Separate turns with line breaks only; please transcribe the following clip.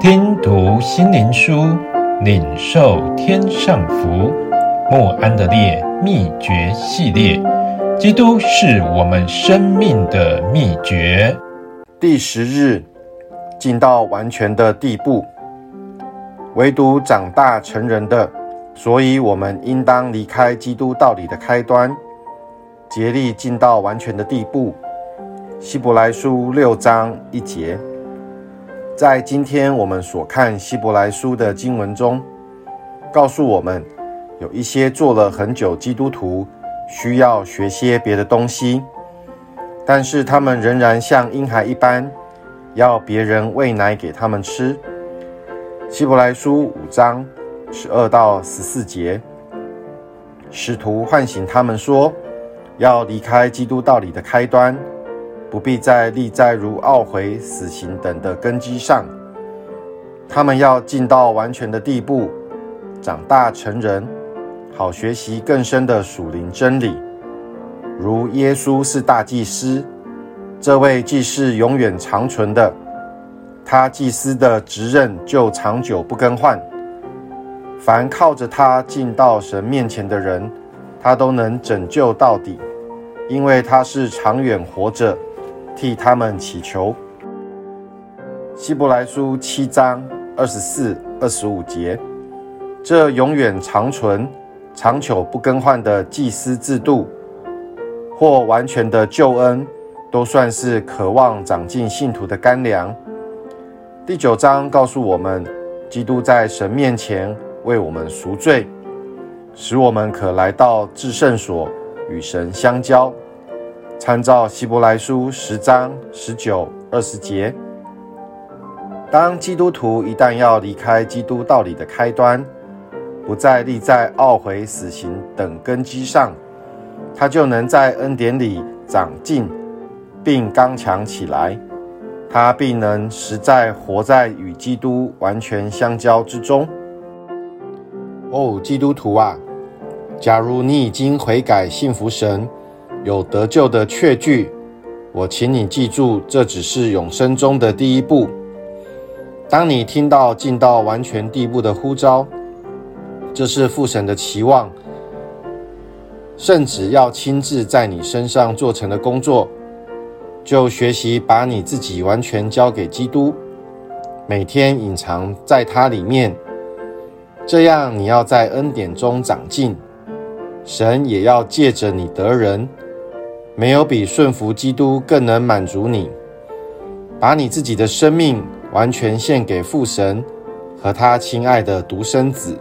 听读心灵书，领受天上福。莫安的烈秘诀系列，基督是我们生命的秘诀。
第十日，进到完全的地步，唯独长大成人的，所以我们应当离开基督道理的开端，竭力进到完全的地步。希伯来书六章一节。在今天我们所看希伯来书的经文中，告诉我们有一些做了很久基督徒需要学些别的东西，但是他们仍然像婴孩一般，要别人喂奶给他们吃。希伯来书五章十二到十四节，使徒唤醒他们说，要离开基督道理的开端。不必再立在如懊悔、死刑等的根基上，他们要进到完全的地步，长大成人，好学习更深的属灵真理。如耶稣是大祭司，这位既是永远长存的，他祭司的职任就长久不更换。凡靠着他进到神面前的人，他都能拯救到底，因为他是长远活着。替他们祈求。希伯来书七章二十四、二十五节，这永远长存、长久不更换的祭司制度，或完全的救恩，都算是渴望长进信徒的干粮。第九章告诉我们，基督在神面前为我们赎罪，使我们可来到至圣所与神相交。参照希伯来书十章十九、二十节，当基督徒一旦要离开基督道理的开端，不再立在懊悔、死刑等根基上，他就能在恩典里长进，并刚强起来。他必能实在活在与基督完全相交之中。哦，基督徒啊，假如你已经悔改、信服神。有得救的确据，我请你记住，这只是永生中的第一步。当你听到进到完全地步的呼召，这是父神的期望，圣子要亲自在你身上做成的工作，就学习把你自己完全交给基督，每天隐藏在他里面，这样你要在恩典中长进，神也要借着你得人。没有比顺服基督更能满足你，把你自己的生命完全献给父神和他亲爱的独生子。